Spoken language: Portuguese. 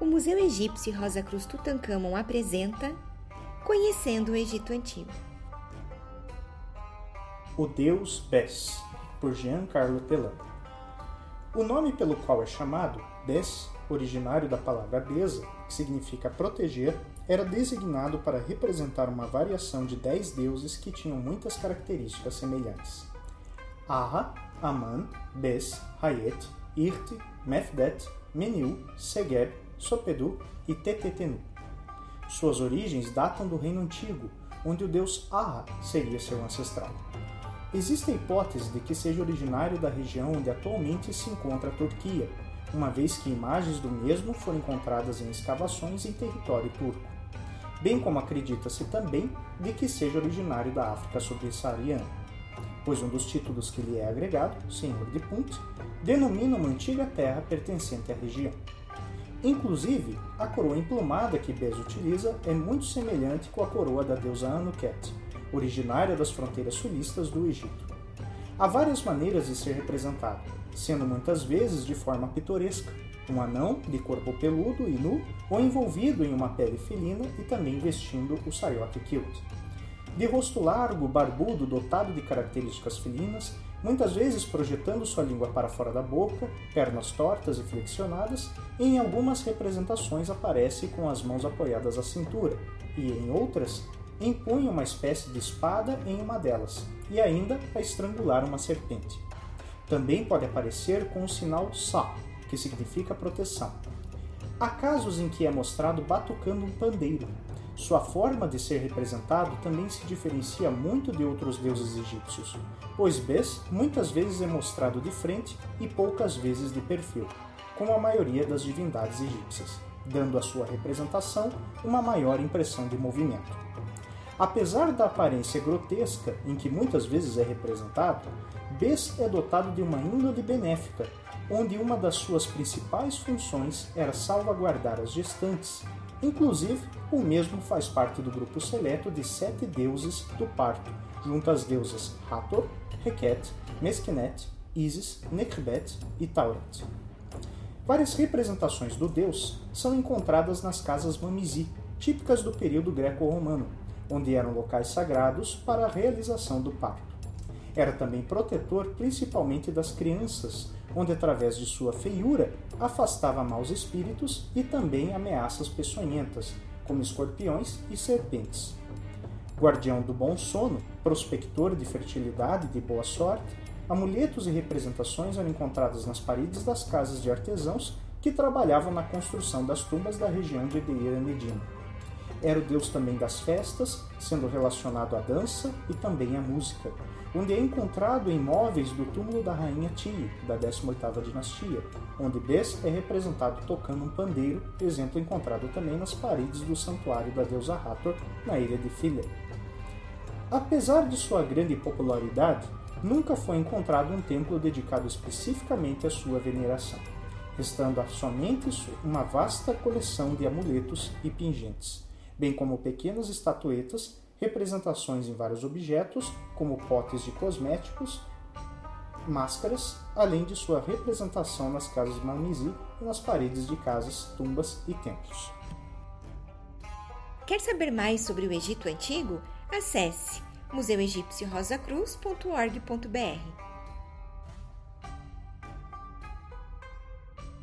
o Museu Egípcio Rosa Cruz Tutankhamon apresenta Conhecendo o Egito Antigo. O Deus Bes, por Giancarlo Telan. O nome pelo qual é chamado, Bes, originário da palavra Besa, que significa proteger, era designado para representar uma variação de dez deuses que tinham muitas características semelhantes. Aha, Aman, Bes, Hayet, Irte, Mefdet, Meniu, Segeb, Sopedu e Tetetenu. Suas origens datam do Reino Antigo, onde o deus Aha seria seu ancestral. Existe a hipótese de que seja originário da região onde atualmente se encontra a Turquia, uma vez que imagens do mesmo foram encontradas em escavações em território turco. Bem como acredita-se também de que seja originário da África subsaariana, pois um dos títulos que lhe é agregado, Senhor de Punt, denomina uma antiga terra pertencente à região. Inclusive, a coroa emplumada que Bez utiliza é muito semelhante com a coroa da deusa Anuket, originária das fronteiras sulistas do Egito. Há várias maneiras de ser representado, sendo muitas vezes de forma pitoresca, um anão de corpo peludo e nu, ou envolvido em uma pele felina e também vestindo o saiote kilt. De rosto largo, barbudo, dotado de características felinas, muitas vezes projetando sua língua para fora da boca, pernas tortas e flexionadas, e em algumas representações aparece com as mãos apoiadas à cintura, e em outras empunha uma espécie de espada em uma delas, e ainda a estrangular uma serpente. Também pode aparecer com o sinal Sa, que significa proteção. Há casos em que é mostrado batucando um pandeiro, sua forma de ser representado também se diferencia muito de outros deuses egípcios, pois Bes muitas vezes é mostrado de frente e poucas vezes de perfil, como a maioria das divindades egípcias, dando à sua representação uma maior impressão de movimento. Apesar da aparência grotesca em que muitas vezes é representado, Bes é dotado de uma índole benéfica, onde uma das suas principais funções era salvaguardar as gestantes, Inclusive, o mesmo faz parte do grupo seleto de sete deuses do parto, junto às deusas Hathor, Heket, Mesquinet, Isis, Nekhbet e Tauret. Várias representações do deus são encontradas nas casas Mamizi, típicas do período greco-romano, onde eram locais sagrados para a realização do parto. Era também protetor principalmente das crianças, onde através de sua feiura afastava maus espíritos e também ameaças peçonhentas, como escorpiões e serpentes. Guardião do bom sono, prospector de fertilidade e de boa sorte, amuletos e representações eram encontrados nas paredes das casas de artesãos que trabalhavam na construção das tumbas da região de Deira Medina. Era o deus também das festas, sendo relacionado à dança e também à música, onde é encontrado em móveis do túmulo da rainha Ti, da 18ª dinastia, onde Bes é representado tocando um pandeiro, exemplo encontrado também nas paredes do santuário da deusa Hathor, na ilha de Philae. Apesar de sua grande popularidade, nunca foi encontrado um templo dedicado especificamente à sua veneração, restando somente uma vasta coleção de amuletos e pingentes, bem como pequenas estatuetas representações em vários objetos, como potes de cosméticos, máscaras, além de sua representação nas casas Mamizi e nas paredes de casas, tumbas e templos. Quer saber mais sobre o Egito Antigo? Acesse museuegipciorosacruz.org.br.